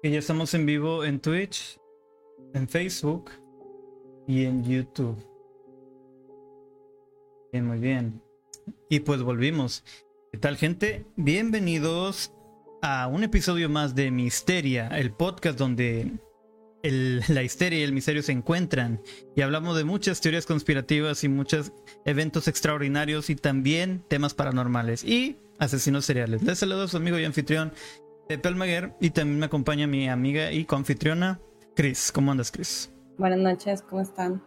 Que ya estamos en vivo en Twitch, en Facebook y en YouTube. Bien, muy bien. Y pues volvimos. ¿Qué tal, gente? Bienvenidos a un episodio más de Misteria, el podcast donde la histeria y el misterio se encuentran y hablamos de muchas teorías conspirativas y muchos eventos extraordinarios y también temas paranormales y asesinos seriales. Les saludo a su amigo y anfitrión Pepe Almaguer y también me acompaña mi amiga y coanfitriona Chris. ¿Cómo andas, Chris? Buenas noches, ¿cómo están?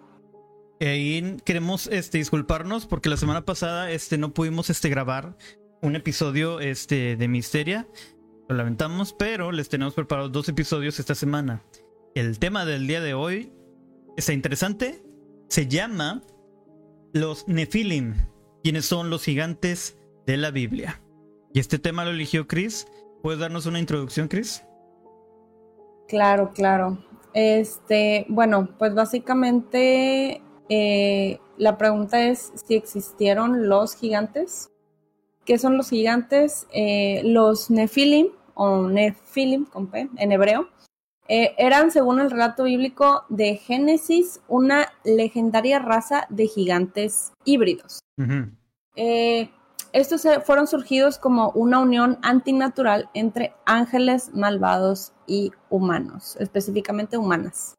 Y queremos este, disculparnos porque la semana pasada este, no pudimos este, grabar un episodio este, de Misteria. Lo lamentamos, pero les tenemos preparados dos episodios esta semana. El tema del día de hoy está interesante. Se llama los Nefilim, quienes son los gigantes de la Biblia. Y este tema lo eligió Chris ¿Puedes darnos una introducción, Chris? Claro, claro. Este, bueno, pues básicamente eh, la pregunta es si existieron los gigantes. ¿Qué son los gigantes? Eh, los Nefilim, o Nefilim con P, en hebreo, eh, eran, según el relato bíblico de Génesis, una legendaria raza de gigantes híbridos. Estos fueron surgidos como una unión antinatural entre ángeles malvados y humanos, específicamente humanas.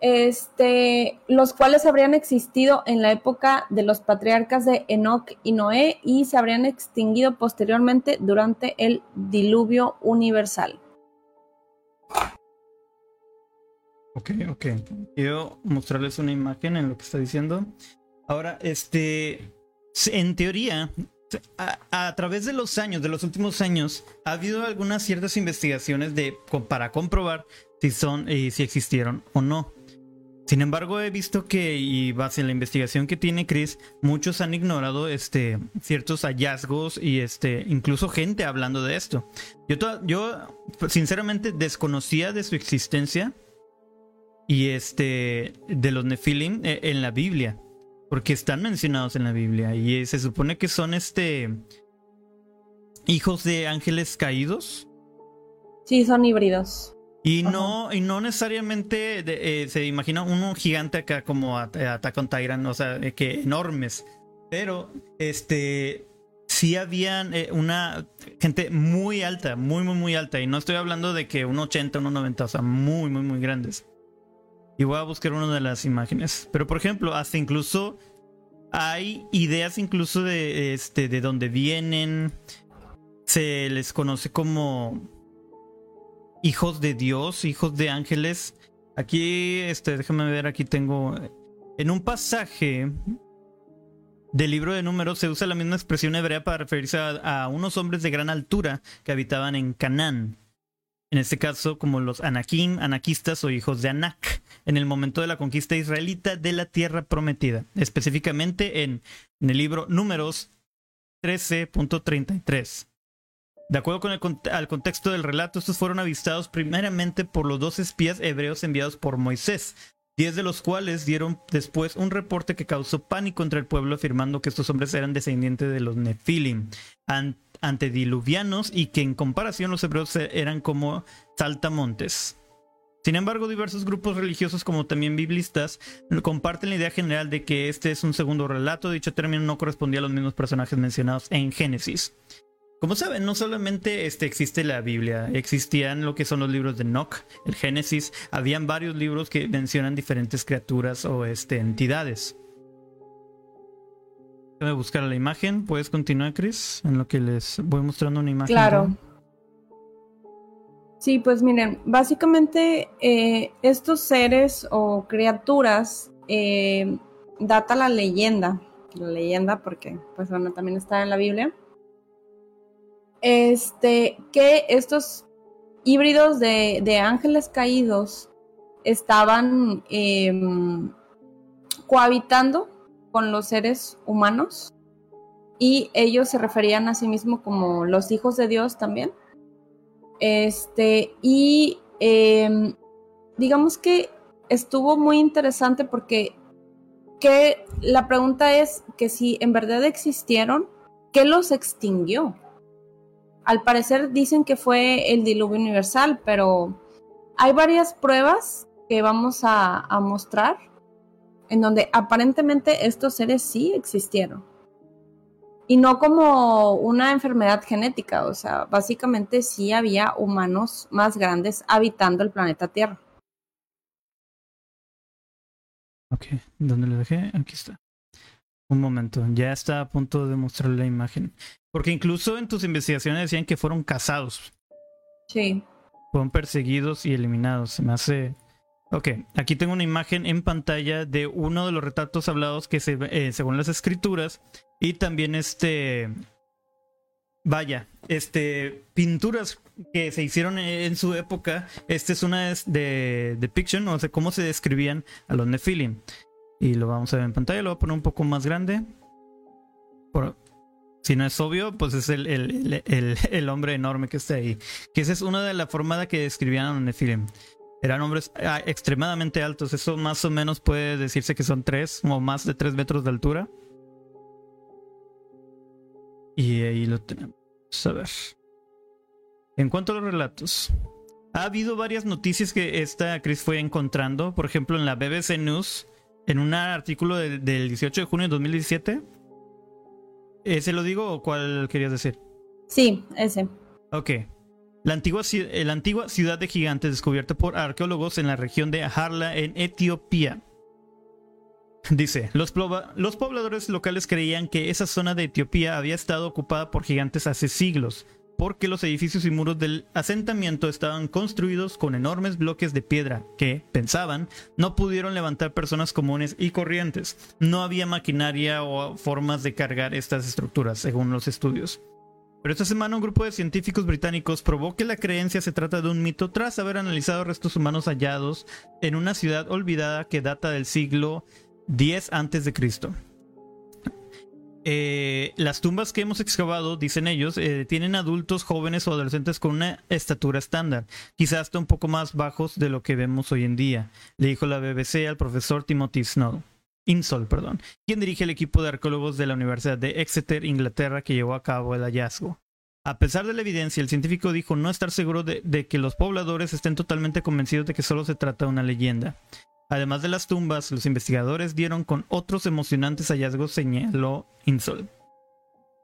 Este, los cuales habrían existido en la época de los patriarcas de Enoch y Noé y se habrían extinguido posteriormente durante el diluvio universal. Ok, ok. Quiero mostrarles una imagen en lo que está diciendo. Ahora, este, en teoría, a, través de los años, de los últimos años, ha habido algunas ciertas investigaciones de, para comprobar si son y si existieron o no. Sin embargo, he visto que, y base en la investigación que tiene Chris, muchos han ignorado este, ciertos hallazgos y este, incluso gente hablando de esto. Yo, yo sinceramente desconocía de su existencia y este, de los Nephilim eh, en la Biblia. Porque están mencionados en la Biblia y se supone que son este hijos de ángeles caídos. Sí, son híbridos. Y no, y no necesariamente eh, se imagina uno gigante acá como Attack on Tyrant, o sea, que enormes. Pero este sí habían eh, una gente muy alta, muy, muy, muy alta. Y no estoy hablando de que un 80, un 90, o sea, muy, muy, muy grandes. Y voy a buscar una de las imágenes. Pero por ejemplo, hasta incluso hay ideas incluso de este de dónde vienen. Se les conoce como hijos de Dios, hijos de ángeles. Aquí, este, déjame ver, aquí tengo. En un pasaje del libro de números se usa la misma expresión hebrea para referirse a unos hombres de gran altura que habitaban en Canaán en este caso como los anakim, anaquistas o hijos de Anak, en el momento de la conquista israelita de la tierra prometida, específicamente en, el libro Números 13.33. De acuerdo con el al contexto del relato, estos fueron avistados primeramente por los dos espías hebreos enviados por Moisés, diez de los cuales dieron después un reporte que causó pánico entre el pueblo afirmando que estos hombres eran descendientes de los Nefilim antediluvianos y que en comparación los hebreos eran como saltamontes. Sin embargo, diversos grupos religiosos como también biblistas comparten la idea general de que este es un segundo relato. Dicho término no correspondía a los mismos personajes mencionados en Génesis. Como saben, no solamente este, existe la Biblia, existían lo que son los libros de Enoch, el Génesis, habían varios libros que mencionan diferentes criaturas o este, entidades. Déjame buscar la imagen. ¿Puedes continuar, Chris? En lo que les voy mostrando una imagen. Claro. Sí, pues miren, básicamente eh, estos seres o criaturas eh, data la leyenda, la leyenda porque pues bueno, también está en la Biblia, este, que estos híbridos de, ángeles caídos estaban em, cohabitando con los seres humanos y ellos se referían a sí mismos como los hijos de Dios también. Este, y em, digamos que estuvo muy interesante porque que la pregunta es que si en verdad existieron, ¿qué los extinguió? al parecer dicen que fue el diluvio universal, pero hay varias pruebas que vamos a, mostrar en donde aparentemente estos seres sí existieron. Y no como una enfermedad genética, o sea, básicamente sí había humanos más grandes habitando el planeta Tierra. Ok, ¿dónde lo dejé? Aquí está. Un momento, ya está a punto de mostrar la imagen. Porque incluso en tus investigaciones decían que fueron cazados. Sí. Fueron perseguidos y eliminados. Se me hace. Ok, aquí tengo una imagen en pantalla de uno de los retratos hablados que se, eh, según las escrituras y también este vaya, este pinturas que se hicieron en su época. Esta es una de depiction, o sea, cómo se describían a los Nephilim. Y lo vamos a ver en pantalla, lo voy a poner un poco más grande. Si no es obvio, pues es el, el, hombre enorme que está ahí. Que esa es una de las formas que describían a los Nephilim. Eran hombres ah, extremadamente altos. Eso más o menos puede decirse que son tres o más de tres metros de altura. Y ahí lo tenemos. A ver. En cuanto a los relatos, ha habido varias noticias que esta Chris fue encontrando. Por ejemplo, en la BBC News, en un artículo del 18 de junio de 2017. ¿Ese lo digo o cuál querías decir? Sí, ese. Ok. La antigua, la antigua ciudad de gigantes descubierta por arqueólogos en la región de Harla, en Etiopía. Dice, los, pobladores locales creían que esa zona de Etiopía había estado ocupada por gigantes hace siglos, porque los edificios y muros del asentamiento estaban construidos con enormes bloques de piedra que, pensaban, no pudieron levantar personas comunes y corrientes. No había maquinaria o formas de cargar estas estructuras, según los estudios. Pero esta semana un grupo de científicos británicos probó que la creencia se trata de un mito tras haber analizado restos humanos hallados en una ciudad olvidada que data del siglo 10 antes de Cristo. Eh, las tumbas que hemos excavado, dicen ellos, eh, tienen adultos, jóvenes o adolescentes con una estatura estándar, quizás hasta un poco más bajos de lo que vemos hoy en día, le dijo la BBC al profesor Timothy Snow. Insol, perdón, quien dirige el equipo de arqueólogos de la Universidad de Exeter, Inglaterra, que llevó a cabo el hallazgo. A pesar de la evidencia, el científico dijo no estar seguro de que los pobladores estén totalmente convencidos de que solo se trata de una leyenda. Además de las tumbas, los investigadores dieron con otros emocionantes hallazgos, señaló Insol.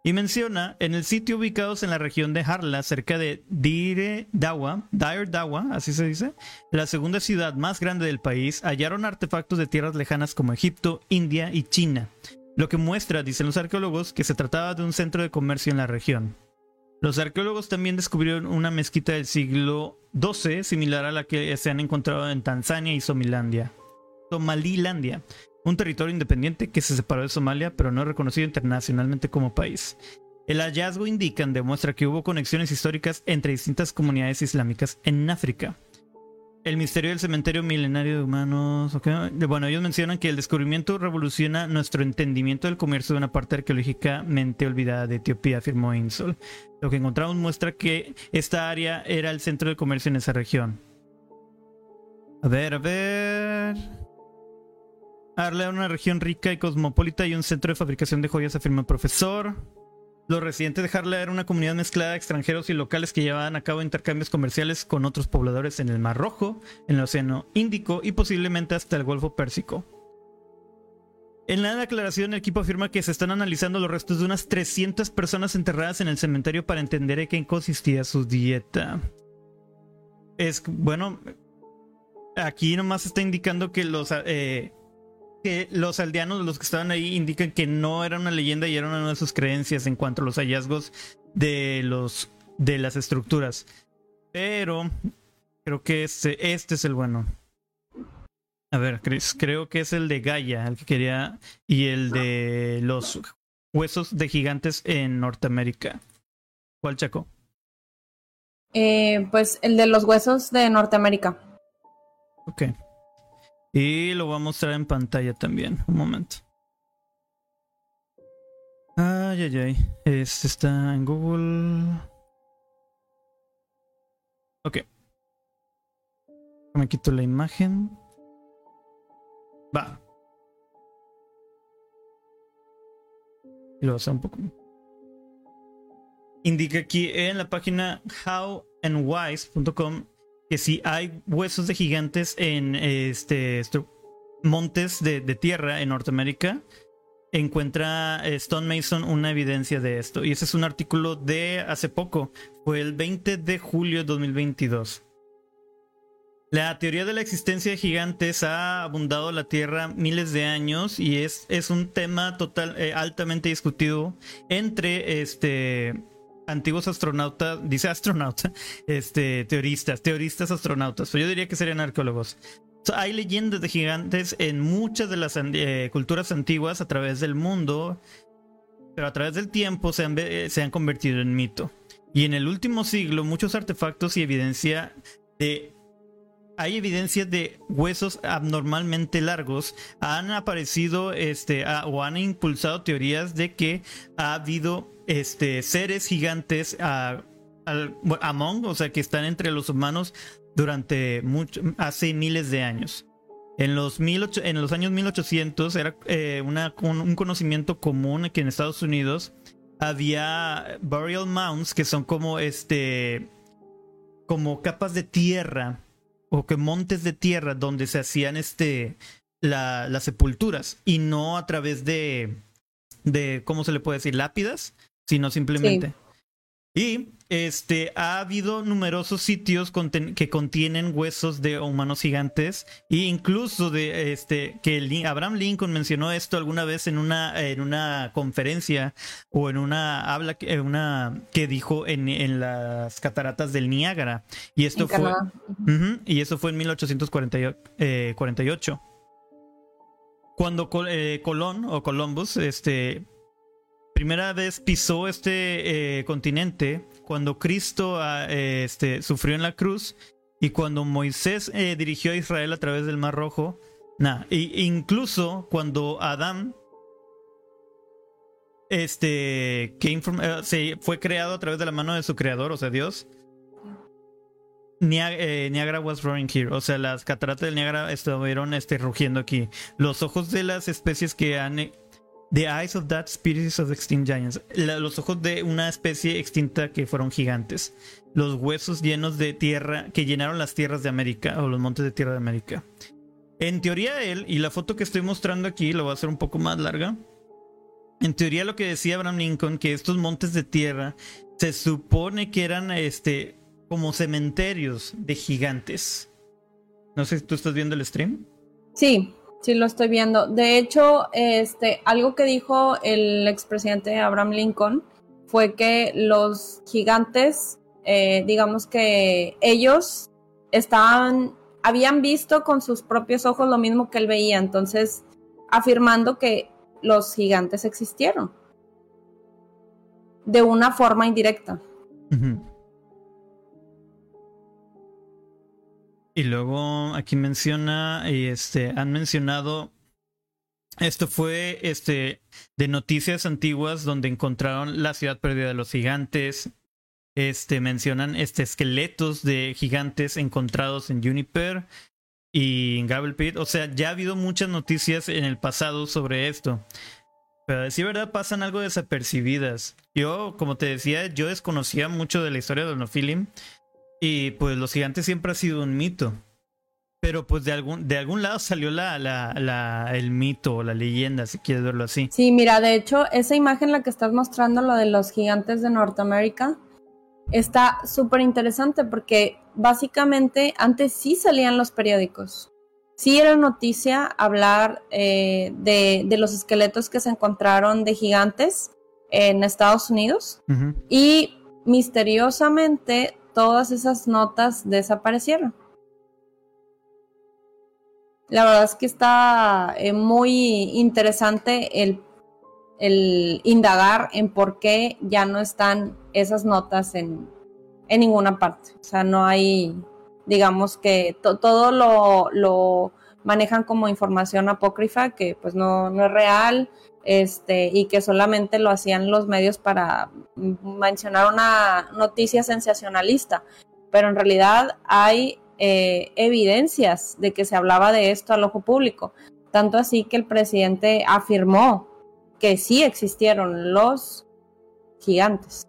Y menciona, en el sitio ubicados en la región de Harla, cerca de Dire Dawa, Dire Dawa, así se dice, la segunda ciudad más grande del país, hallaron artefactos de tierras lejanas como Egipto, India y China, lo que muestra, dicen los arqueólogos, que se trataba de un centro de comercio en la región. Los arqueólogos también descubrieron una mezquita del siglo XII similar a la que se han encontrado en Tanzania y Somilandia. Somalilandia, un territorio independiente que se separó de Somalia pero no reconocido internacionalmente como país. El hallazgo indican demuestra que hubo conexiones históricas entre distintas comunidades islámicas en África. El misterio del cementerio milenario de humanos. Bueno, ellos mencionan que el descubrimiento revoluciona nuestro entendimiento del comercio de una parte arqueológicamente olvidada de Etiopía, afirmó Insol. Lo que encontramos muestra que esta área era el centro del comercio en esa región. A ver, a ver. Arle era una región rica y cosmopolita y un centro de fabricación de joyas, afirma el profesor. Los residentes de Harla eran una comunidad mezclada de extranjeros y locales que llevaban a cabo intercambios comerciales con otros pobladores en el Mar Rojo, en el Océano Índico y posiblemente hasta el Golfo Pérsico. En la declaración, el equipo afirma que se están analizando los restos de unas 300 personas enterradas en el cementerio para entender en qué consistía su dieta. Es bueno, aquí nomás está indicando que los eh, que los aldeanos, los que estaban ahí, indican que no era una leyenda y era una de sus creencias en cuanto a los hallazgos de los de las estructuras. Pero creo que este, este es el bueno. A ver, Chris, creo que es el de Gaia, el que quería, y el de los huesos de gigantes en Norteamérica. ¿Cuál, Chaco? Eh, pues el de los huesos de Norteamérica. Ok. Y lo voy a mostrar en pantalla también. Un momento. Ay, ay, ay. Este está en Google. Ok. Me quito la imagen. Va. Y lo hacer un poco. indica aquí en la página howandwise.com que si hay huesos de gigantes en este montes de, tierra en Norteamérica, encuentra eh, Stone Mason una evidencia de esto. Y ese es un artículo de hace poco, fue el 20 de julio de 2022. La teoría de la existencia de gigantes ha abundado la Tierra miles de años y es, es un tema total, eh, altamente discutido entre este, antiguos astronautas, dice astronauta, este, teoristas, teoristas astronautas, pero yo diría que serían arqueólogos. hay leyendas de gigantes en muchas de las eh, culturas antiguas a través del mundo, pero a través del tiempo se han, se han convertido en mito. Y en el último siglo, muchos artefactos y evidencia de hay evidencia de huesos abnormalmente largos. Han aparecido este, o han impulsado teorías de que ha habido este, seres gigantes among, o sea, que están entre los humanos durante mucho, hace miles de años. En los, en los años 1800 era eh, una, un conocimiento común que en Estados Unidos había burial mounds que son como este como capas de tierra o que montes de tierra donde se hacían este las sepulturas y no a través de de cómo se le puede decir lápidas sino simplemente. Y este, ha habido numerosos sitios que contienen huesos de humanos gigantes e incluso de este que Abraham Lincoln mencionó esto alguna vez en una en una conferencia o en una habla en una que dijo en, en las cataratas del Niágara. Y esto fue y eso fue en 1848 eh, cuando eh, Colón o Columbus este primera vez pisó este eh, continente cuando Cristo ah, este, sufrió en la cruz y cuando Moisés eh, dirigió a Israel a través del Mar Rojo. Nah, incluso cuando Adán este, eh, se fue creado a través de la mano de su creador, o sea, Dios. Niagara was roaring here. O sea, las cataratas del Niagara estuvieron este, rugiendo aquí. Los ojos de las especies que han The eyes of that species of extinct giants. los ojos de una especie extinta que fueron gigantes. Los huesos llenos de tierra que llenaron las tierras de América o los montes de tierra de América. En teoría él, y la foto que estoy mostrando aquí, lo voy a hacer un poco más larga. En teoría lo que decía Abraham Lincoln, que estos montes de tierra se supone que eran este, como cementerios de gigantes. No sé si tú estás viendo el stream. Sí, Sí, lo estoy viendo. De hecho, este, algo que dijo el expresidente Abraham Lincoln fue que los gigantes, eh, digamos que ellos estaban, habían visto con sus propios ojos lo mismo que él veía, entonces afirmando que los gigantes existieron de una forma indirecta. Y luego aquí menciona, y este, han mencionado, esto fue este, de noticias antiguas donde encontraron la ciudad perdida de los gigantes. Este, mencionan este, esqueletos de gigantes encontrados en Juniper y en Gravel Pit. O sea, ya ha habido muchas noticias en el pasado sobre esto. Pero decir verdad, pasan algo desapercibidas. Yo, como te decía, yo desconocía mucho de la historia de Donophilim. Y pues los gigantes siempre ha sido un mito. Pero pues de algún, de algún lado salió la, la, la, el mito o la leyenda, si quieres verlo así. Sí, mira, de hecho, esa imagen la que estás mostrando, lo de los gigantes de Norteamérica, está súper interesante porque básicamente antes sí salían los periódicos. Sí era noticia hablar eh, de, de, los esqueletos que se encontraron de gigantes en Estados Unidos. Y misteriosamente todas esas notas desaparecieron. La verdad es que está eh, muy interesante el, indagar en por qué ya no están esas notas en, ninguna parte. O sea, no hay, digamos que todo lo, manejan como información apócrifa, que pues no, no es real, este, y que solamente lo hacían los medios para mencionar una noticia sensacionalista, pero en realidad hay eh, evidencias de que se hablaba de esto al ojo público, tanto así que el presidente afirmó que sí existieron los gigantes.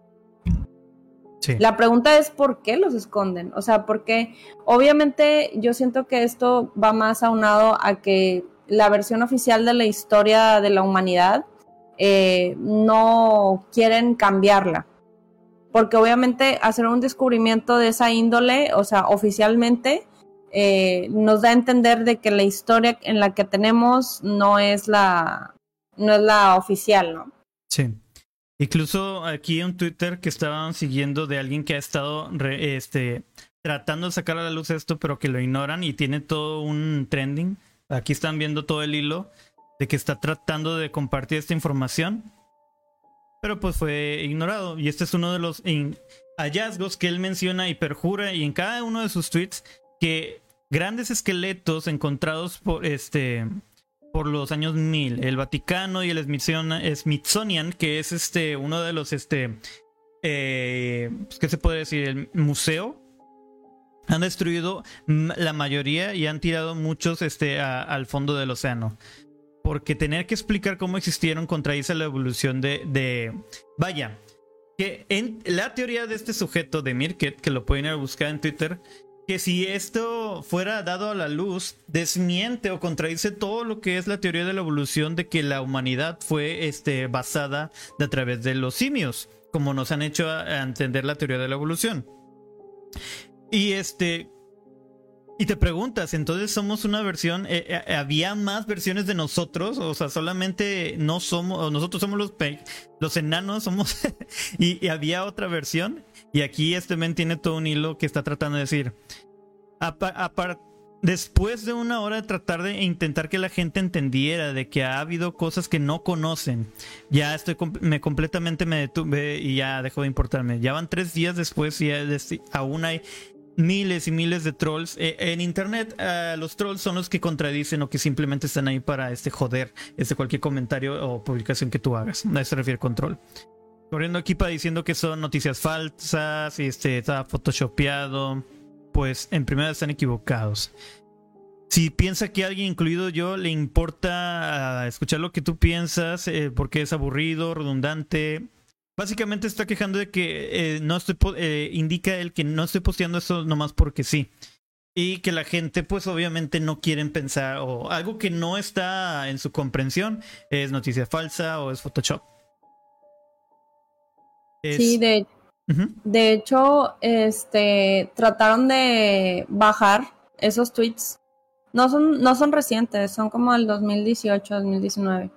La pregunta es por qué los esconden. O sea, porque obviamente yo siento que esto va más aunado a que la versión oficial de la historia de la humanidad eh, no quieren cambiarla. Porque obviamente hacer un descubrimiento de esa índole, o sea, oficialmente, eh, nos da a entender de que la historia en la que tenemos no es la, no es la oficial, ¿no? Sí. Incluso aquí un Twitter que estaban siguiendo de alguien que ha estado este, tratando de sacar a la luz esto, pero que lo ignoran y tiene todo un trending. Aquí están viendo todo el hilo de que está tratando de compartir esta información, pero pues fue ignorado. Y este es uno de los hallazgos que él menciona y perjura y en cada uno de sus tweets que grandes esqueletos encontrados por este por los años 1000, el Vaticano y el Smithsonian, que es este uno de los este eh, pues, ¿qué se puede decir? El museo han destruido la mayoría y han tirado muchos este al fondo del océano. Porque tener que explicar cómo existieron contradice la evolución de, de vaya, que en la teoría de este sujeto de Mirket, que lo pueden ir a buscar en Twitter, que si esto fuera dado a la luz, desmiente o contradice todo lo que es la teoría de la evolución de que la humanidad fue este, basada de a través de los simios, como nos han hecho a, entender la teoría de la evolución. Y este. Y te preguntas, entonces somos una versión, eh, eh, había más versiones de nosotros, o sea, solamente no somos, nosotros somos los, los enanos, somos, y, y había otra versión. Y aquí este men tiene todo un hilo que está tratando de decir. después de una hora de tratar de intentar que la gente entendiera de que ha habido cosas que no conocen, ya estoy me completamente me detuve y ya dejó de importarme. Ya van tres días después y aún hay miles y miles de trolls. E, en internet, ah, los trolls son los que contradicen o que simplemente están ahí para este joder este cualquier comentario o publicación que tú hagas. A eso se refiere control corriendo aquí para diciendo que son noticias falsas y este está photoshopeado, pues en primera están equivocados. Si piensa que alguien, incluido yo, le importa ah, escuchar lo que tú piensas eh, porque es aburrido, redundante, básicamente está quejando de que eh, no estoy eh, indica él que no estoy posteando eso nomás porque sí. Y que la gente, pues obviamente no quieren pensar, o algo que no está en su comprensión, es noticia falsa o es Photoshop. Sí, de, de hecho, este, trataron de bajar esos tweets. No son, no son recientes, son como del 2018, 2019.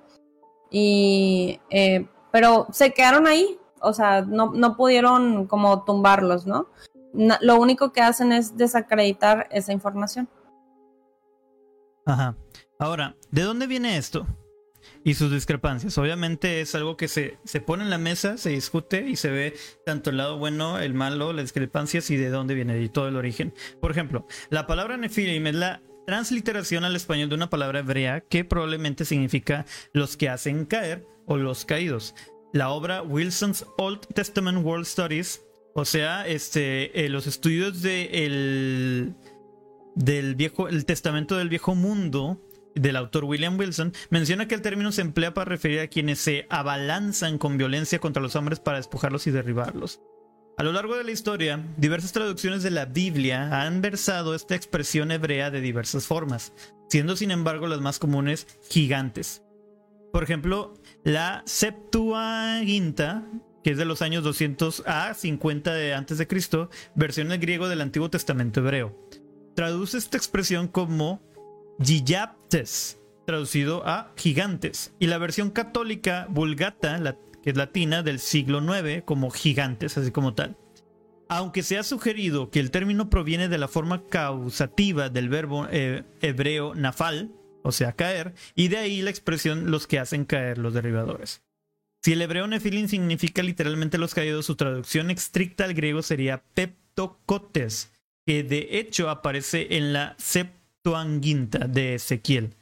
Y, eh, pero se quedaron ahí, o sea, no, no pudieron como tumbarlos, ¿no? Lo único que hacen es desacreditar esa información. Ajá. Ahora, ¿de dónde viene esto? Y sus discrepancias. Obviamente es algo que se, se pone en la mesa, se discute y se ve tanto el lado bueno, el malo, las discrepancias y de dónde viene y todo el origen. Por ejemplo, la palabra Nefilim es la transliteración al español de una palabra hebrea que probablemente significa los que hacen caer o los caídos. La obra Wilson's Old Testament World Studies, o sea, este, eh, los estudios de el, del viejo, el testamento del viejo mundo, del autor William Wilson, menciona que el término se emplea para referir a quienes se abalanzan con violencia contra los hombres para despojarlos y derribarlos. A lo largo de la historia, diversas traducciones de la Biblia han versado esta expresión hebrea de diversas formas, siendo sin embargo las más comunes gigantes. Por ejemplo, la Septuaginta, que es de los años 200 a 50 de antes de Cristo, versión en griego del Antiguo Testamento hebreo. Traduce esta expresión como Gigaptes, traducido a gigantes, y la versión católica vulgata, que es latina, del siglo IX, como gigantes, así como tal. Aunque se ha sugerido que el término proviene de la forma causativa del verbo eh, hebreo nafal, o sea, caer, y de ahí la expresión los que hacen caer los derribadores. Si el hebreo nefilim significa literalmente los caídos, su traducción estricta al griego sería peptocotes, que de hecho aparece en la Sept Septuaginta de Ezequiel.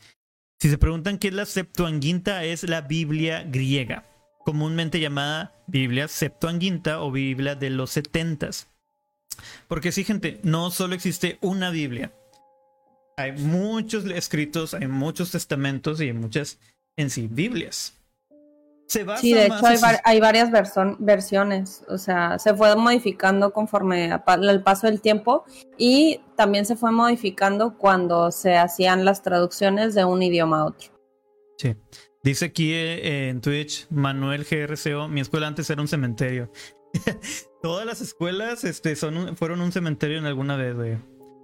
Si se preguntan qué es la Septuaginta, es la Biblia griega, comúnmente llamada Biblia Septuaginta o Biblia de los setentas. Porque sí, gente, no solo existe una Biblia. Hay muchos escritos, hay muchos testamentos y hay muchas en sí Biblias. Se basa Sí, de hecho hay, varias versiones, o sea, se fue modificando conforme pa- el paso del tiempo y también se fue modificando cuando se hacían las traducciones de un idioma a otro. Sí. Dice aquí eh, en Twitch, Manuel GRCO, mi escuela antes era un cementerio. Todas las escuelas este, son un- fueron un cementerio en alguna vez, güey.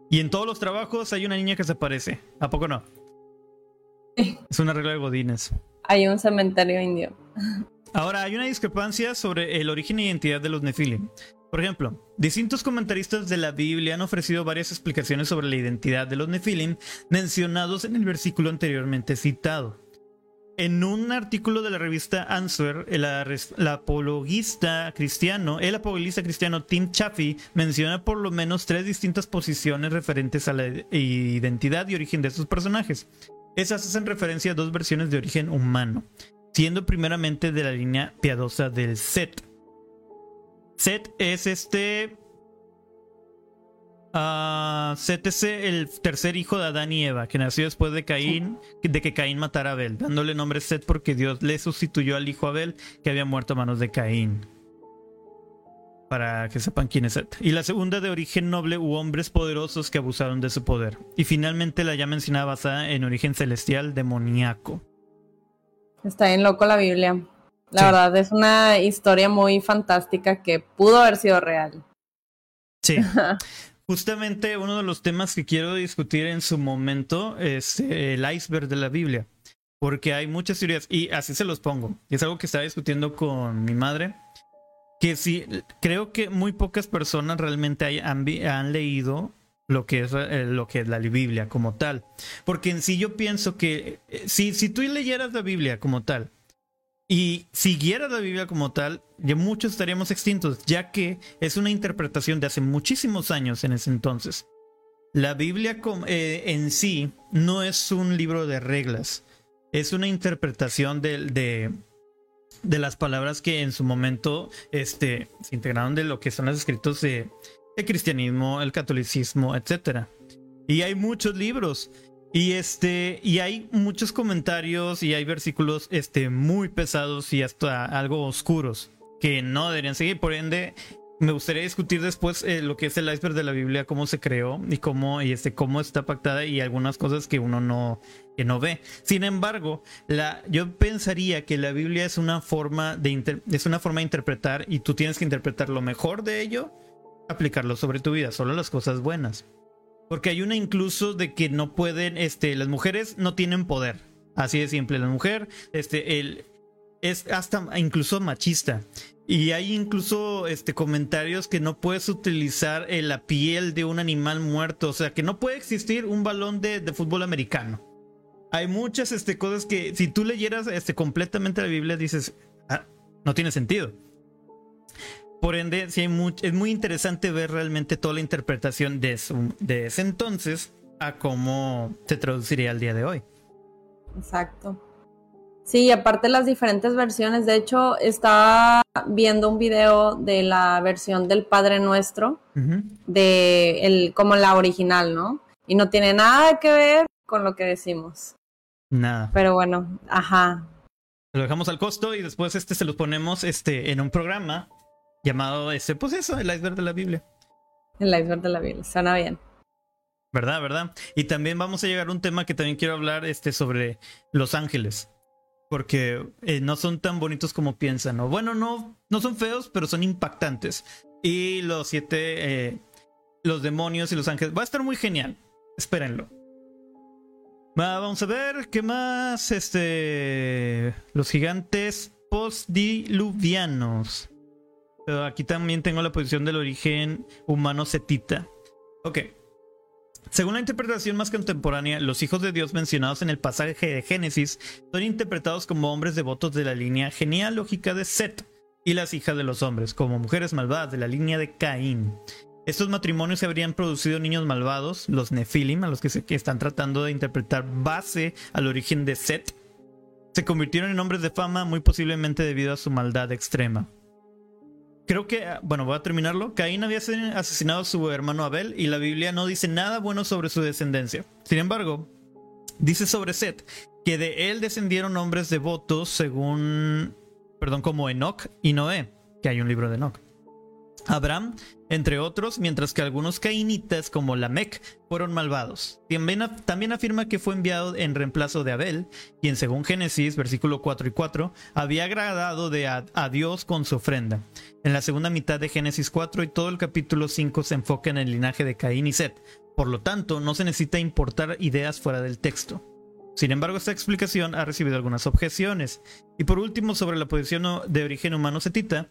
Y en todos los trabajos hay una niña que se parece. ¿A poco no? Es una regla de Godines. Hay un cementerio indio. Ahora, hay una discrepancia sobre el origen e identidad de los Nefilim. Por ejemplo, distintos comentaristas de la Biblia han ofrecido varias explicaciones sobre la identidad de los Nefilim mencionados en el versículo anteriormente citado. En un artículo de la revista Answer, el, apologista cristiano, el apologista cristiano Tim Chaffee menciona por lo menos tres distintas posiciones referentes a la identidad y origen de estos personajes. Esas hacen referencia a dos versiones de origen humano, siendo primeramente de la línea piadosa del Set. Set es este. ah, Set es el tercer hijo de Adán y Eva, que nació después de Caín, de que Caín matara a Abel, dándole nombre Set porque Dios le sustituyó al hijo Abel que había muerto a manos de Caín. Para que sepan quién es Set. Y la segunda de origen noble u hombres poderosos que abusaron de su poder. Y finalmente la ya mencionada basada en origen celestial demoníaco. Está bien loco la Biblia. La Sí. verdad es una historia muy fantástica que pudo haber sido real. Sí. Justamente uno de los temas que quiero discutir en su momento es eh, el iceberg de la Biblia. Porque hay muchas teorías y así se los pongo. Es algo que estaba discutiendo con mi madre. Que sí, creo que muy pocas personas realmente hay- han, vi- han leído lo que, es, eh, lo que es la Biblia como tal. Porque en sí yo pienso que eh, si, si tú leyeras la Biblia como tal y siguieras la Biblia como tal, ya muchos estaríamos extintos, ya que es una interpretación de hace muchísimos años en ese entonces. La Biblia eh, en sí no es un libro de reglas, es una interpretación de, de las palabras que en su momento este, se integraron de lo que son los escritos de el cristianismo, el catolicismo, etcétera. Y hay muchos libros. Y este, y hay muchos comentarios y hay versículos este, muy pesados y hasta algo oscuros que no deberían seguir. Por ende, me gustaría discutir después eh, lo que es el iceberg de la Biblia, cómo se creó y cómo, y este, cómo está pactada y algunas cosas que uno no, que no ve. Sin embargo, la, yo pensaría que la Biblia es una forma de es una forma de interpretar y tú tienes que interpretar lo mejor de ello, aplicarlo sobre tu vida, solo las cosas buenas. Porque hay una incluso de que no pueden, este, las mujeres no tienen poder. Así de simple, la mujer, este, el, es hasta incluso machista. Y hay incluso este, comentarios que no puedes utilizar la piel de un animal muerto. O sea, que no puede existir un balón de, de fútbol americano. Hay muchas este, cosas que si tú leyeras este, completamente la Biblia dices, "Ah, no tiene sentido. Por ende, sí hay much- es muy interesante ver realmente toda la interpretación de, su- de ese entonces a cómo se traduciría al día de hoy. Exacto. Sí, aparte las diferentes versiones. De hecho, estaba viendo un video de la versión del Padre Nuestro, de el, como la original, ¿no? Y no tiene nada que ver con lo que decimos. Nada. Pero bueno, ajá. Lo dejamos al costo y después este se los ponemos este, en un programa llamado, este, pues eso, el iceberg de la Biblia. El iceberg de la Biblia. Suena bien. ¿Verdad? ¿Verdad? Y también vamos a llegar a un tema que también quiero hablar este, sobre los ángeles. Porque eh, no son tan bonitos como piensan. ¿no? Bueno, no, no son feos, pero son impactantes. Y los siete, eh, los demonios y los ángeles. Va a estar muy genial. Espérenlo. Va, vamos a ver qué más. Este. Los gigantes postdiluvianos. Pero aquí también tengo la posición del origen humano setita. Ok. Según la interpretación más contemporánea, los hijos de Dios mencionados en el pasaje de Génesis son interpretados como hombres devotos de la línea genealógica de Set y las hijas de los hombres, como mujeres malvadas de la línea de Caín. Estos matrimonios habrían producido niños malvados, los Nefilim, a los que, se, que están tratando de interpretar base al origen de Set. Se convirtieron en hombres de fama muy posiblemente debido a su maldad extrema. Creo que, ah, bueno, voy a terminarlo. Caín había asesin- asesinado a su hermano Abel y la Biblia no dice nada bueno sobre su descendencia. Sin embargo, dice sobre Set que de él descendieron hombres devotos según perdón, como Enoch y Noé, que hay un libro de Enoch. Abraham, entre otros, mientras que algunos cainitas como Lamec fueron malvados. También, afirma que fue enviado en reemplazo de Abel, quien según Génesis, versículo 4 y 4, había agradado a, Dios con su ofrenda. En la segunda mitad de Génesis 4 y todo el capítulo 5 se enfoca en el linaje de Caín y Set. Por lo tanto, no se necesita importar ideas fuera del texto. Sin embargo, esta explicación ha recibido algunas objeciones. Y por último, sobre la posición de origen humano setita,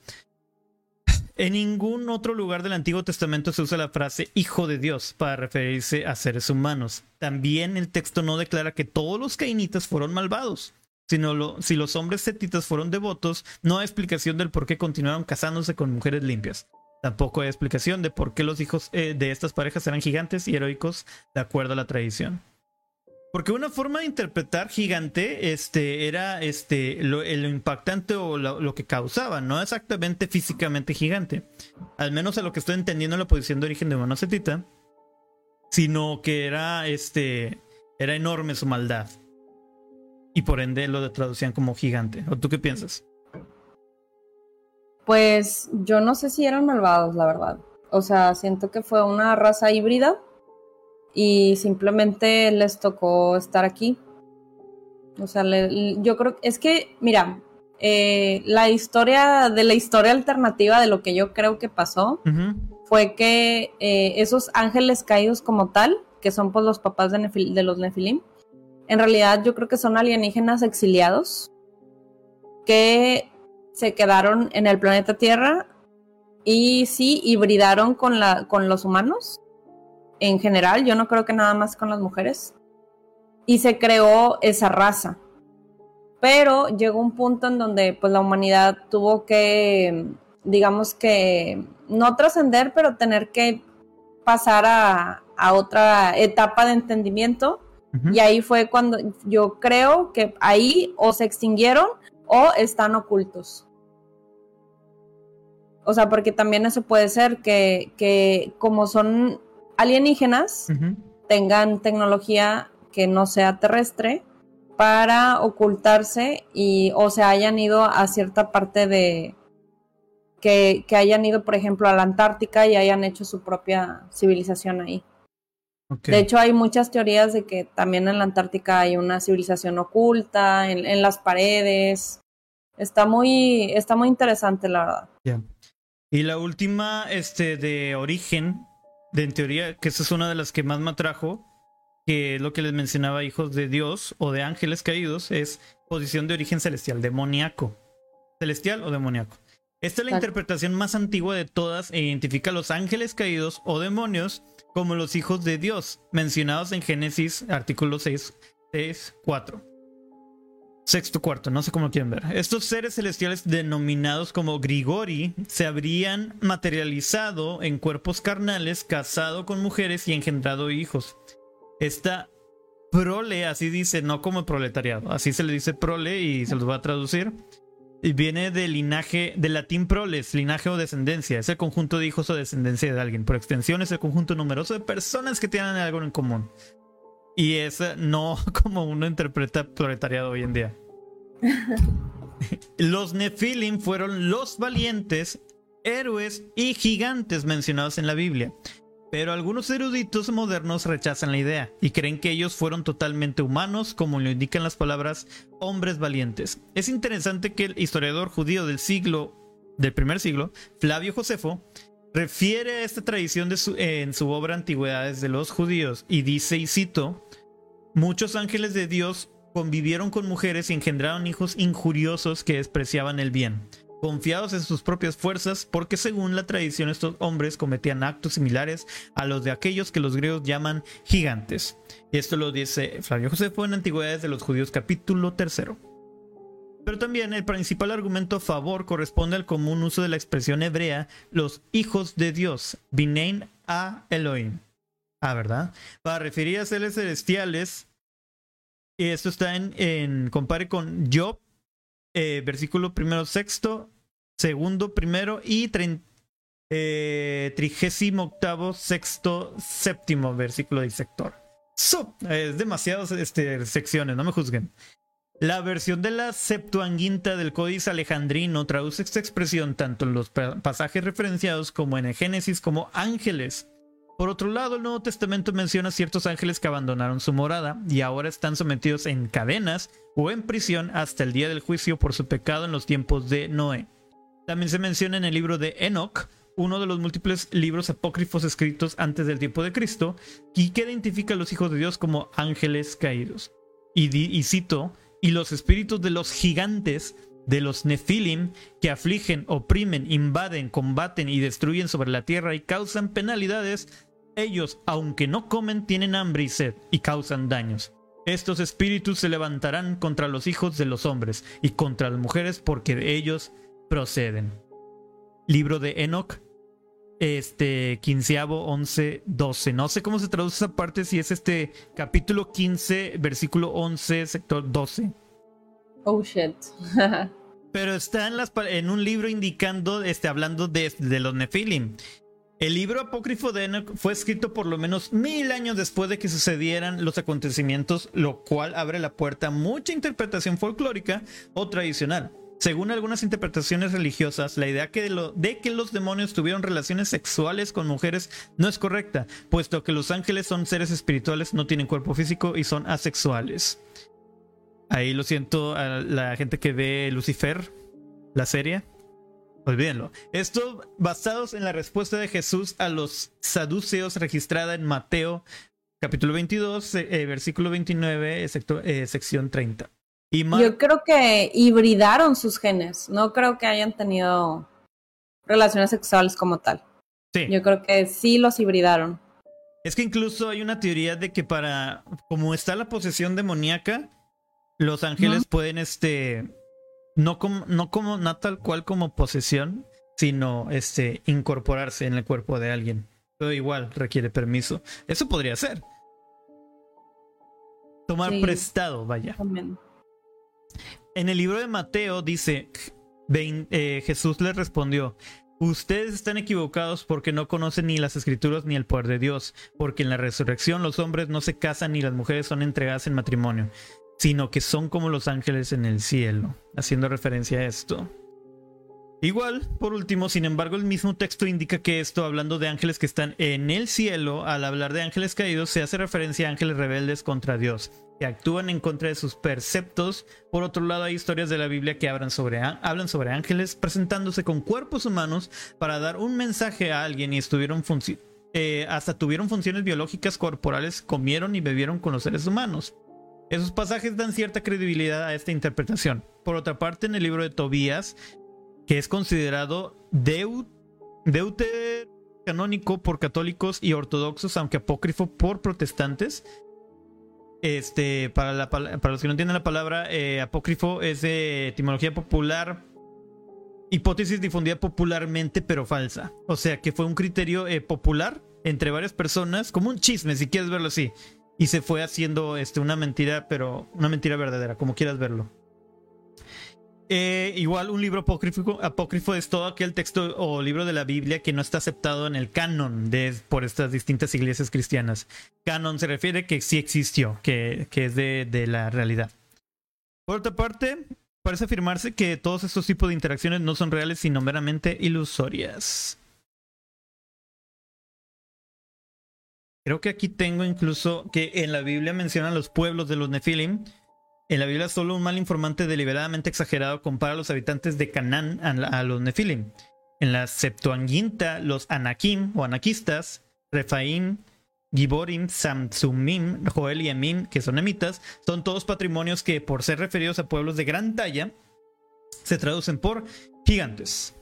en ningún otro lugar del Antiguo Testamento se usa la frase hijo de Dios para referirse a seres humanos. También el texto no declara que todos los cainitas fueron malvados. Sino si los hombres setitas fueron devotos, no hay explicación del por qué continuaron casándose con mujeres limpias. Tampoco hay explicación de por qué los hijos eh, de estas parejas eran gigantes y heroicos de acuerdo a la tradición. Porque una forma de interpretar gigante este, era este, lo, impactante o lo, que causaba, no exactamente físicamente gigante. Al menos a lo que estoy entendiendo en la posición de origen de Monocetita. Sino que era, este, era enorme su maldad. Y por ende lo traducían como gigante. ¿O tú qué piensas? Pues yo no sé si eran malvados, la verdad. O sea, siento que fue una raza híbrida y simplemente les tocó estar aquí. O sea, yo creo que es que, mira, eh, la historia de la historia alternativa de lo que yo creo que pasó fue que eh, esos ángeles caídos como tal, que son pues los papás de, de los Nefilim, en realidad yo creo que son alienígenas exiliados que se quedaron en el planeta Tierra y sí hibridaron con, la, con los humanos en general, yo no creo que nada más con las mujeres. Y se creó esa raza. Pero llegó un punto en donde pues la humanidad tuvo que, digamos que, no trascender, pero tener que pasar a, otra etapa de entendimiento. Y ahí fue cuando yo creo que ahí o se extinguieron o están ocultos. O sea, porque también eso puede ser que, que como son alienígenas tengan tecnología que no sea terrestre para ocultarse y o se hayan ido a cierta parte de que, hayan ido, por ejemplo, a la Antártica y hayan hecho su propia civilización ahí. De hecho, hay muchas teorías de que también en la Antártica hay una civilización oculta, en, las paredes. Está muy, está muy interesante, la verdad. Y la última, este, de origen, de en teoría, que esa es una de las que más me atrajo, que es lo que les mencionaba, hijos de Dios o de ángeles caídos, es posición de origen celestial, demoníaco. Celestial o demoníaco. Esta es la interpretación más antigua de todas e identifica a los ángeles caídos o demonios como los hijos de Dios, mencionados en Génesis artículo 6, 6 4 sexto cuarto, no sé cómo quieren ver. Estos seres celestiales denominados como Grigori se habrían materializado en cuerpos carnales, casado con mujeres y engendrado hijos. Esta prole, así dice, no como proletariado, así se le dice prole y se los voy a traducir. Y viene del linaje, del latín proles, linaje o descendencia. Es el conjunto de hijos o descendencia de alguien. Por extensión es el conjunto numeroso de personas que tienen algo en común. Y es no como uno interpreta proletariado hoy en día. los Nephilim fueron los valientes, héroes y gigantes mencionados en la Biblia. Pero algunos eruditos modernos rechazan la idea y creen que ellos fueron totalmente humanos, como lo indican las palabras hombres valientes. Es interesante que el historiador judío del siglo del primer siglo, Flavio Josefo, refiere a esta tradición en su obra Antigüedades de los Judíos y dice, y cito, muchos ángeles de Dios convivieron con mujeres y engendraron hijos injuriosos que despreciaban el bien, confiados en sus propias fuerzas, porque según la tradición estos hombres cometían actos similares a los de aquellos que los griegos llaman gigantes. Esto lo dice Flavio Josefo en Antigüedades de los Judíos capítulo tercero. Pero también el principal argumento a favor corresponde al común uso de la expresión hebrea los hijos de Dios, Binein a Elohim. Ah, ¿verdad? Para referir a seres celestiales. Y esto está en, en compare con Job, eh, versículo primero sexto, segundo primero y eh, trigésimo octavo sexto séptimo versículo del sector. es demasiadas este, secciones, no me juzguen. La versión de la Septuaginta del Códice Alejandrino traduce esta expresión tanto en los pasajes referenciados como en el Génesis como ángeles. Por otro lado, el Nuevo Testamento menciona ciertos ángeles que abandonaron su morada y ahora están sometidos en cadenas o en prisión hasta el día del juicio por su pecado en los tiempos de Noé. También se menciona en el libro de Enoch, uno de los múltiples libros apócrifos escritos antes del tiempo de Cristo, y que identifica a los hijos de Dios como ángeles caídos. Y, y cito, y los espíritus de los gigantes, de los Nefilim, que afligen, oprimen, invaden, combaten y destruyen sobre la tierra y causan penalidades, ellos, aunque no comen, tienen hambre y sed y causan daños. Estos espíritus se levantarán contra los hijos de los hombres y contra las mujeres porque de ellos proceden. Libro de Enoch, este quinceavo, once, doce. No sé cómo se traduce esa parte, si es este capítulo 15, versículo 11, sector 12. Oh shit. Pero está en, las, en un libro indicando, este, hablando de, de los Nefilim. El libro apócrifo de Enoch fue escrito por lo menos mil años después de que sucedieran los acontecimientos, lo cual abre la puerta a mucha interpretación folclórica o tradicional. Según algunas interpretaciones religiosas, la idea de que los demonios tuvieron relaciones sexuales con mujeres no es correcta, puesto que los ángeles son seres espirituales, no tienen cuerpo físico y son asexuales. Ahí lo siento a la gente que ve Lucifer, la serie. Olvídenlo. Esto basados en la respuesta de Jesús a los saduceos registrada en Mateo capítulo 22, eh, eh, versículo 29, eh, sección 30. Yo creo que hibridaron sus genes. No creo que hayan tenido relaciones sexuales como tal. Sí. Yo creo que sí los hibridaron. Es que incluso hay una teoría de que para, como está la posesión demoníaca, los ángeles pueden, este, no como, no como, no tal cual como posesión, sino, este, incorporarse en el cuerpo de alguien. Pero igual requiere permiso. Eso podría ser. Tomar prestado, vaya. También. En el libro de Mateo dice, eh, Jesús les respondió, Ustedes están equivocados porque no conocen ni las escrituras ni el poder de Dios, porque en la resurrección los hombres no se casan ni las mujeres son entregadas en matrimonio, sino que son como los ángeles en el cielo, haciendo referencia a esto. Igual, por último, sin embargo, el mismo texto indica que esto, hablando de ángeles que están en el cielo, al hablar de ángeles caídos, se hace referencia a ángeles rebeldes contra Dios, que actúan en contra de sus preceptos. Por otro lado, hay historias de la Biblia que hablan sobre, ángeles presentándose con cuerpos humanos para dar un mensaje a alguien y estuvieron eh, hasta tuvieron funciones biológicas corporales, comieron y bebieron con los seres humanos. Esos pasajes dan cierta credibilidad a esta interpretación. Por otra parte, en el libro de Tobías que es considerado deut canónico por católicos y ortodoxos, aunque apócrifo por protestantes. Este, para, para los que no entienden la palabra, eh, apócrifo es de etimología popular, hipótesis difundida popularmente pero falsa. O sea que fue un criterio eh, popular entre varias personas, como un chisme, si quieres verlo así. Y se fue haciendo este, una mentira, pero una mentira verdadera, como quieras verlo. Eh, igual un libro apócrifo, apócrifo, es todo aquel texto o libro de la Biblia que no está aceptado en el canon de, por estas distintas iglesias cristianas. Canon se refiere que sí existió, que, que es de, de, la realidad. Por otra parte, parece afirmarse que todos estos tipos de interacciones no son reales, sino meramente ilusorias. Creo que aquí tengo incluso que en la Biblia mencionan los pueblos de los Nefilim en la Biblia solo un mal informante deliberadamente exagerado compara a los habitantes de Canaán a, los Nefilim. En la Septuaginta, los Anakim o Anakistas, Refaim, Giborim, Samsumim, Joel y Amin, que son emitas, son todos patrimonios que, por ser referidos a pueblos de gran talla, se traducen por gigantes.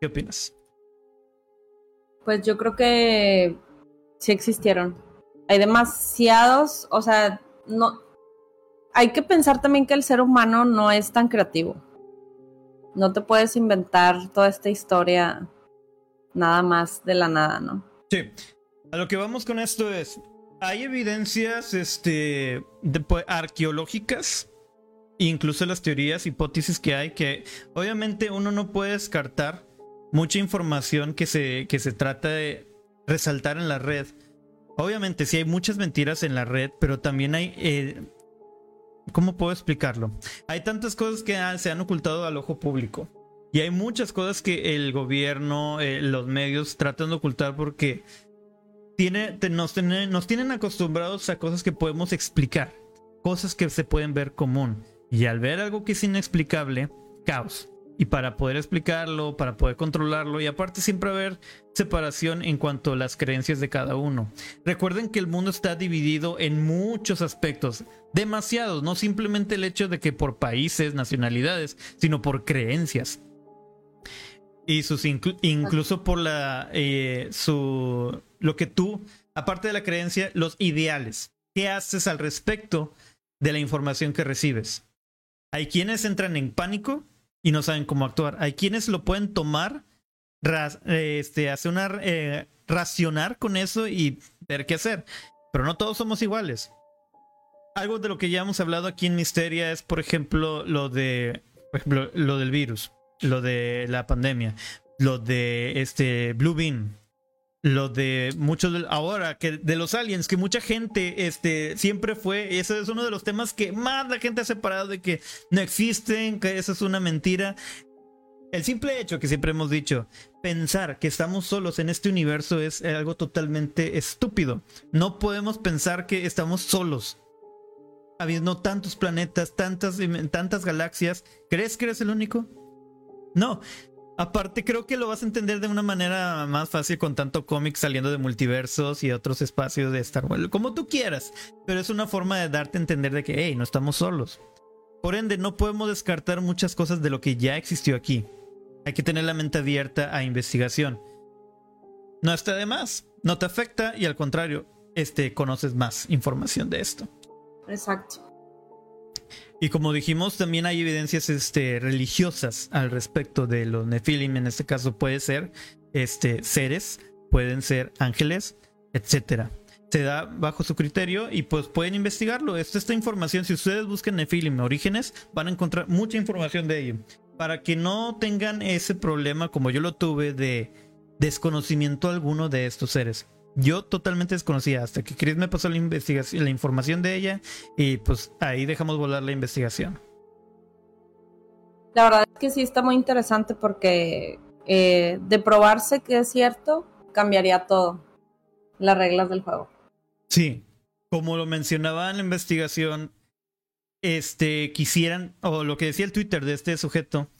¿Qué opinas? Pues yo creo que sí existieron hay demasiados, o sea, no, hay que pensar también que el ser humano no es tan creativo. No te puedes inventar toda esta historia nada más de la nada, ¿no? Sí. A lo que vamos con esto es, hay evidencias este, pues, arqueológicas, incluso las teorías, hipótesis que hay, que obviamente uno no puede descartar mucha información que se, que se trata de resaltar en la red Obviamente, sí hay muchas mentiras en la red, pero también hay... Eh, ¿Cómo puedo explicarlo? Hay tantas cosas que se han ocultado al ojo público. Y hay muchas cosas que el gobierno, eh, los medios tratan de ocultar porque tiene, nos, nos tienen acostumbrados a cosas que podemos explicar, cosas que se pueden ver común. Y al ver algo que es inexplicable, caos y para poder explicarlo, para poder controlarlo y aparte siempre haber separación en cuanto a las creencias de cada uno. Recuerden que el mundo está dividido en muchos aspectos, demasiados, no simplemente el hecho de que por países, nacionalidades, sino por creencias. Y sus incluso por la eh, su lo que tú, aparte de la creencia, los ideales. ¿Qué haces al respecto de la información que recibes? Hay quienes entran en pánico y no saben cómo actuar. Hay quienes lo pueden tomar, este, hacer una eh, racionar con eso y ver qué hacer. Pero no todos somos iguales. Algo de lo que ya hemos hablado aquí en Misteria es, por ejemplo, lo de, lo del virus, lo de la pandemia, lo de este Blue Bean, lo de muchos ahora que de los aliens que mucha gente este siempre fue ese es uno de los temas que más la gente ha separado de que no existen que eso es una mentira. El simple hecho que siempre hemos dicho pensar que estamos solos en este universo es algo totalmente estúpido. No podemos pensar que estamos solos habiendo tantos planetas tantas tantas galaxias. Crees que eres el único no Aparte, creo que lo vas a entender de una manera más fácil con tanto cómic saliendo de multiversos y otros espacios de Star Wars, como tú quieras. Pero es una forma de darte a entender de que, hey, no estamos solos. Por ende, no podemos descartar muchas cosas de lo que ya existió aquí. Hay que tener la mente abierta a investigación. No está de más, no te afecta y al contrario, este, conoces más información de esto. Exacto. Y como dijimos, también hay evidencias este, religiosas al respecto de los Nephilim. En este caso puede ser este, seres, pueden ser ángeles, etcétera. Se da bajo su criterio y pues pueden investigarlo. Esta, esta información, si ustedes buscan Nephilim orígenes, van a encontrar mucha información de ello. Para que no tengan ese problema como yo lo tuve de desconocimiento alguno de estos seres yo totalmente desconocía hasta que Chris me pasó la investigación, la información de ella y pues ahí dejamos volar la investigación. La verdad es que sí está muy interesante porque eh, de probarse que es cierto, cambiaría todo, las reglas del juego. Sí, como lo mencionaba en la investigación, este quisieran, o lo que decía el Twitter de este sujeto,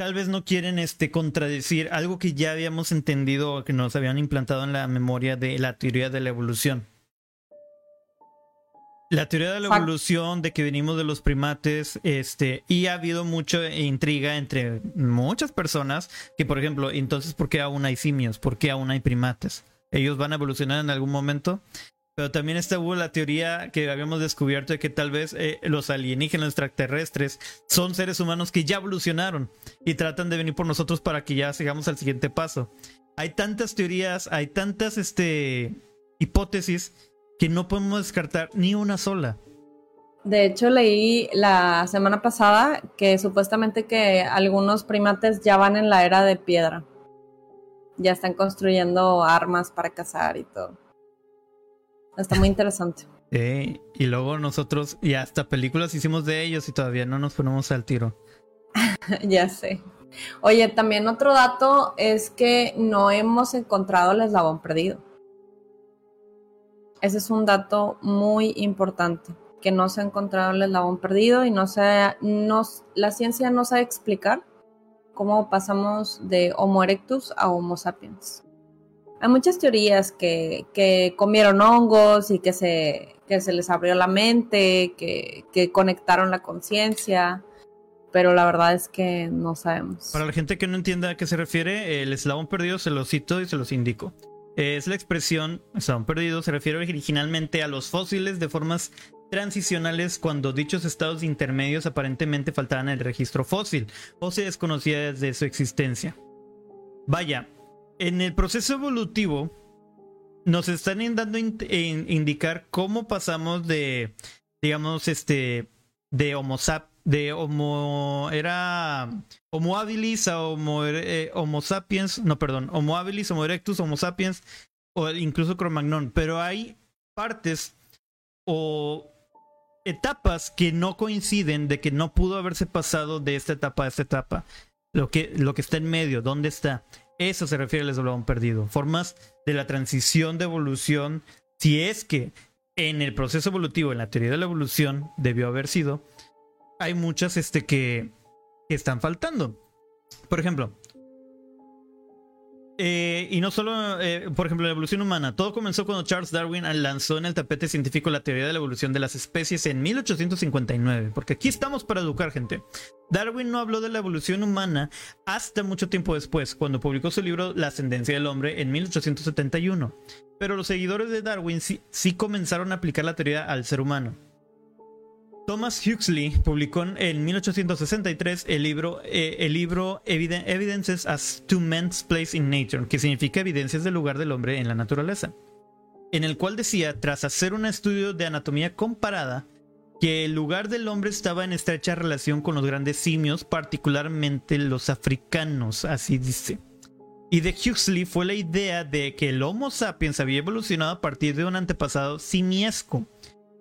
tal vez no quieren este contradecir algo que ya habíamos entendido o que nos habían implantado en la memoria de la teoría de la evolución. La teoría de la evolución, de que venimos de los primates, este, y ha habido mucha intriga entre muchas personas, que por ejemplo, entonces, ¿por qué aún hay simios? ¿Por qué aún hay primates? ¿Ellos van a evolucionar en algún momento? Pero también está hubo la teoría que habíamos descubierto de que tal vez eh, los alienígenas extraterrestres son seres humanos que ya evolucionaron y tratan de venir por nosotros para que ya sigamos al siguiente paso. Hay tantas teorías, hay tantas este, hipótesis que no podemos descartar ni una sola. De hecho, leí la semana pasada que supuestamente que algunos primates ya van en la era de piedra. Ya están construyendo armas para cazar y todo. Está muy interesante. Sí, y luego nosotros, y hasta películas hicimos de ellos y todavía no nos ponemos al tiro. ya sé. Oye, también otro dato es que no hemos encontrado el eslabón perdido. Ese es un dato muy importante, que no se ha encontrado el eslabón perdido y no se, la ciencia no sabe explicar cómo pasamos de Homo erectus a Homo sapiens hay muchas teorías que, que comieron hongos y que se, que se les abrió la mente, que, que conectaron la conciencia, pero la verdad es que no sabemos. Para la gente que no entienda a qué se refiere, el eslabón perdido se los cito y se los indico. Es la expresión eslabón perdido, se refiere originalmente a los fósiles de formas transicionales cuando dichos estados intermedios aparentemente faltaban el registro fósil o se desconocía desde su existencia. Vaya, en el proceso evolutivo nos están dando a indicar cómo pasamos de, digamos, este, de Homo sap, de Homo, era Homo habilis a Homo, eh, homo sapiens, no, perdón, Homo habilis, Homo erectus, Homo sapiens, o incluso Cromagnon, pero hay partes o etapas que no coinciden de que no pudo haberse pasado de esta etapa a esta etapa. Lo que, lo que está en medio, ¿dónde está? Eso se refiere al eslabón perdido. Formas de la transición de evolución, si es que en el proceso evolutivo, en la teoría de la evolución, debió haber sido, hay muchas este, que, que están faltando. Por ejemplo, eh, y no solo, eh, por ejemplo, la evolución humana. Todo comenzó cuando Charles Darwin lanzó en el tapete científico la teoría de la evolución de las especies en 1859. Porque aquí estamos para educar gente. Darwin no habló de la evolución humana hasta mucho tiempo después, cuando publicó su libro La ascendencia del hombre en 1871. Pero los seguidores de Darwin sí comenzaron a aplicar la teoría al ser humano. Thomas Huxley publicó en 1863 el libro, eh, el libro Evidences as to Man's Place in Nature, que significa evidencias del lugar del hombre en la naturaleza, en el cual decía, tras hacer un estudio de anatomía comparada, que el lugar del hombre estaba en estrecha relación con los grandes simios, particularmente los africanos, así dice. Y de Huxley fue la idea de que el Homo sapiens había evolucionado a partir de un antepasado simiesco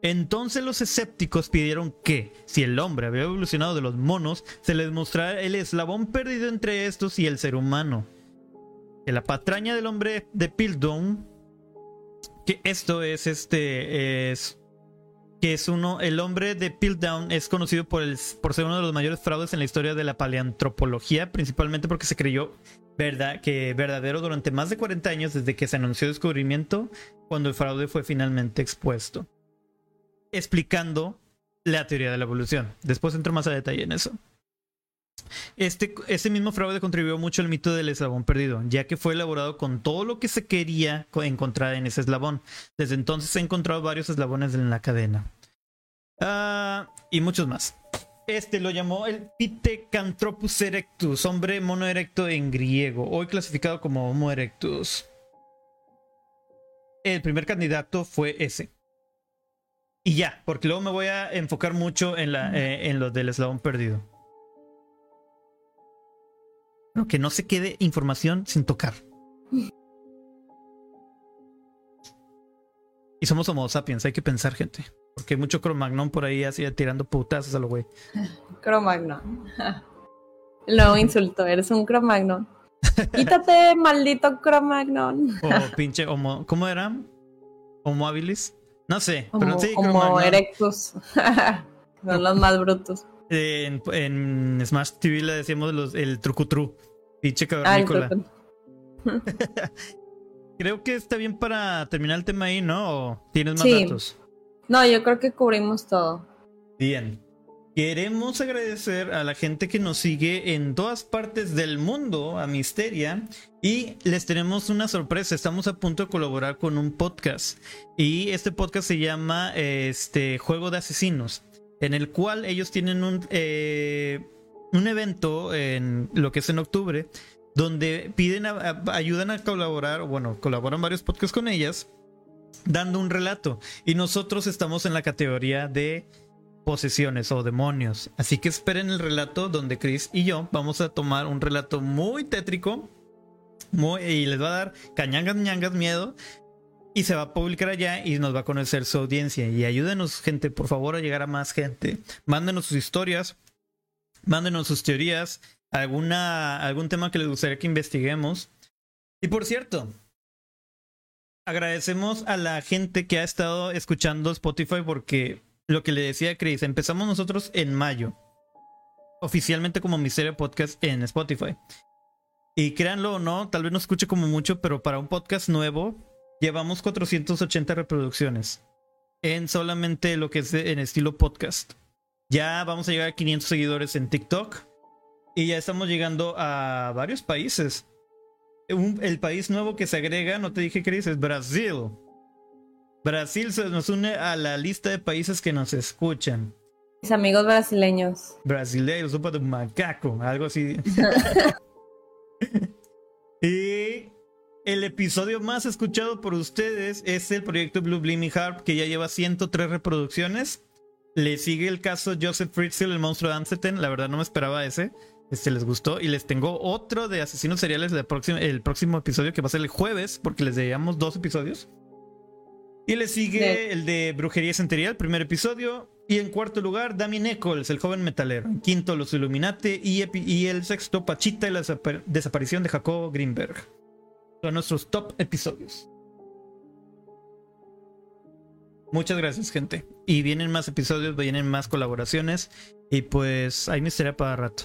entonces los escépticos pidieron que, si el hombre había evolucionado de los monos, se les mostrara el eslabón perdido entre estos y el ser humano. Que la patraña del hombre de Piltdown, que esto es este, es que es uno, el hombre de Piltdown es conocido por, ser uno de los mayores fraudes en la historia de la paleantropología, principalmente porque se creyó verdad, que verdadero durante más de 40 años desde que se anunció el descubrimiento, cuando el fraude fue finalmente expuesto explicando la teoría de la evolución. Después entro más a detalle en eso. Este, este mismo fraude contribuyó mucho al mito del eslabón perdido, ya que fue elaborado con todo lo que se quería encontrar en ese eslabón. Desde entonces se han encontrado varios eslabones en la cadena. Ah, y muchos más. Este lo llamó el Pithecanthropus erectus, hombre mono erecto en griego, hoy clasificado como Homo erectus. El primer candidato fue ese. Y ya, porque luego me voy a enfocar mucho en, la, eh, en lo del eslabón perdido. que no se quede información sin tocar. Y somos homo sapiens, hay que pensar, gente. Porque hay mucho Cromagnon por ahí así tirando putazos a lo güey. Cromagnon. Luego insultó, eres un Cromagnon. Quítate, maldito Cromagnon. O pinche homo. ¿Cómo era? Homo habilis. No sé, como, pero sí, como erectus. Son los más brutos. En, en, Smash TV le decíamos los, el trucutru. Pinche cavernícola. Ah, creo que está bien para terminar el tema ahí, ¿no? ¿O tienes más datos? No, yo creo que cubrimos todo. Bien. Queremos agradecer a la gente que nos sigue en todas partes del mundo, a Misteria, y les tenemos una sorpresa. Estamos a punto de colaborar con un podcast. Y este podcast se llama este, Juego de Asesinos, en el cual ellos tienen un, eh, un evento en lo que es en octubre, donde piden ayudan a colaborar, bueno, colaboran varios podcasts con ellas, dando un relato. Y nosotros estamos en la categoría de posesiones o demonios. Así que esperen el relato donde Chris y yo vamos a tomar un relato muy tétrico muy, y les va a dar cañangas, ñangas, miedo. Y se va a publicar allá y nos va a conocer su audiencia. Y ayúdenos, gente, por favor, a llegar a más gente. Mándenos sus historias, mándenos sus teorías, alguna, algún tema que les gustaría que investiguemos. Y por cierto, agradecemos a la gente que ha estado escuchando Spotify porque lo que le decía Chris, empezamos nosotros en mayo, oficialmente como Misterio Podcast en Spotify. Y créanlo o no, tal vez no escuche como mucho, pero para un podcast nuevo llevamos 480 reproducciones en solamente lo que es en estilo podcast. Ya vamos a llegar a 500 seguidores en TikTok y ya estamos llegando a varios países. el país nuevo que se agrega, no te dije Chris, es Brasil. Brasil se nos une a la lista de países que nos escuchan. Mis amigos brasileños. Brasileños, sopa de macaco, algo así. y el episodio más escuchado por ustedes es el proyecto Blue Blimmy Harp, que ya lleva 103 reproducciones. Le sigue el caso Joseph Fritzl, el monstruo de Amstetten. La verdad no me esperaba ese. este les gustó. Y les tengo otro de asesinos seriales del próximo, el próximo episodio que va a ser el jueves, porque les llevamos dos episodios. Y le sigue el de Brujería Centerial, primer episodio. Y en cuarto lugar, Damien Eccles, el joven metalero. En quinto, Los Illuminati. Y, el sexto, Pachita y la desapa- desaparición de Jacobo Greenberg. Son nuestros top episodios. Muchas gracias, gente. Y vienen más episodios, vienen más colaboraciones. Y pues hay misteria para rato.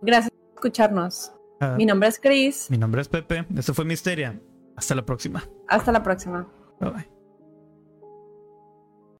Gracias por escucharnos. Ah, Mi nombre es Chris. mi nombre es Pepe. Esto fue Misteria. Hasta la próxima. Hasta la próxima. Bye bye.